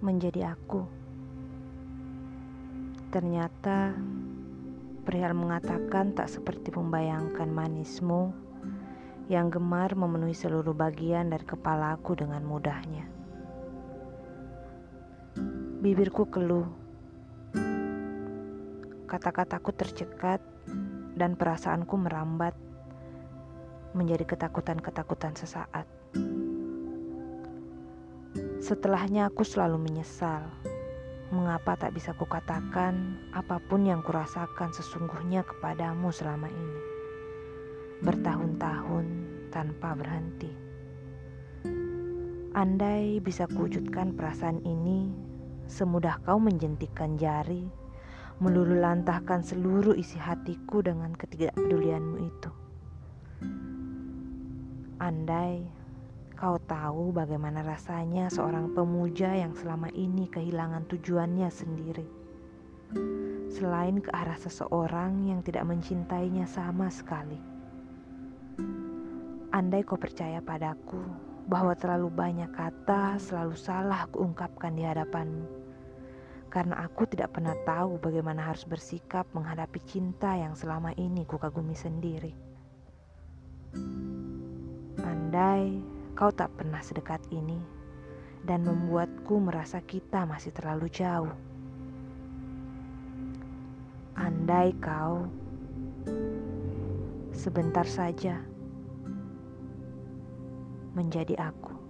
menjadi aku. Ternyata perihal mengatakan tak seperti membayangkan manismu yang gemar memenuhi seluruh bagian dari kepalaku dengan mudahnya. Bibirku keluh. Kata-kataku tercekat dan perasaanku merambat menjadi ketakutan-ketakutan sesaat. Setelahnya aku selalu menyesal. Mengapa tak bisa kukatakan apa pun yang kurasakan sesungguhnya kepadamu selama ini? Bertahun-tahun tanpa berhenti. Andai bisa kuwujudkan perasaan ini, semudah kau menjentikan jari, melululantahkan seluruh isi hatiku dengan ketidakpedulianmu itu. Andai Kau tahu bagaimana rasanya seorang pemuja yang selama ini kehilangan tujuannya sendiri. Selain ke arah seseorang yang tidak mencintainya sama sekali. Andai kau percaya padaku bahwa terlalu banyak kata selalu salah kuungkapkan di hadapanmu. Karena aku tidak pernah tahu bagaimana harus bersikap menghadapi cinta yang selama ini kukagumi sendiri. Andai Kau tak pernah sedekat ini dan membuatku merasa kita masih terlalu jauh. Andai kau sebentar saja menjadi aku.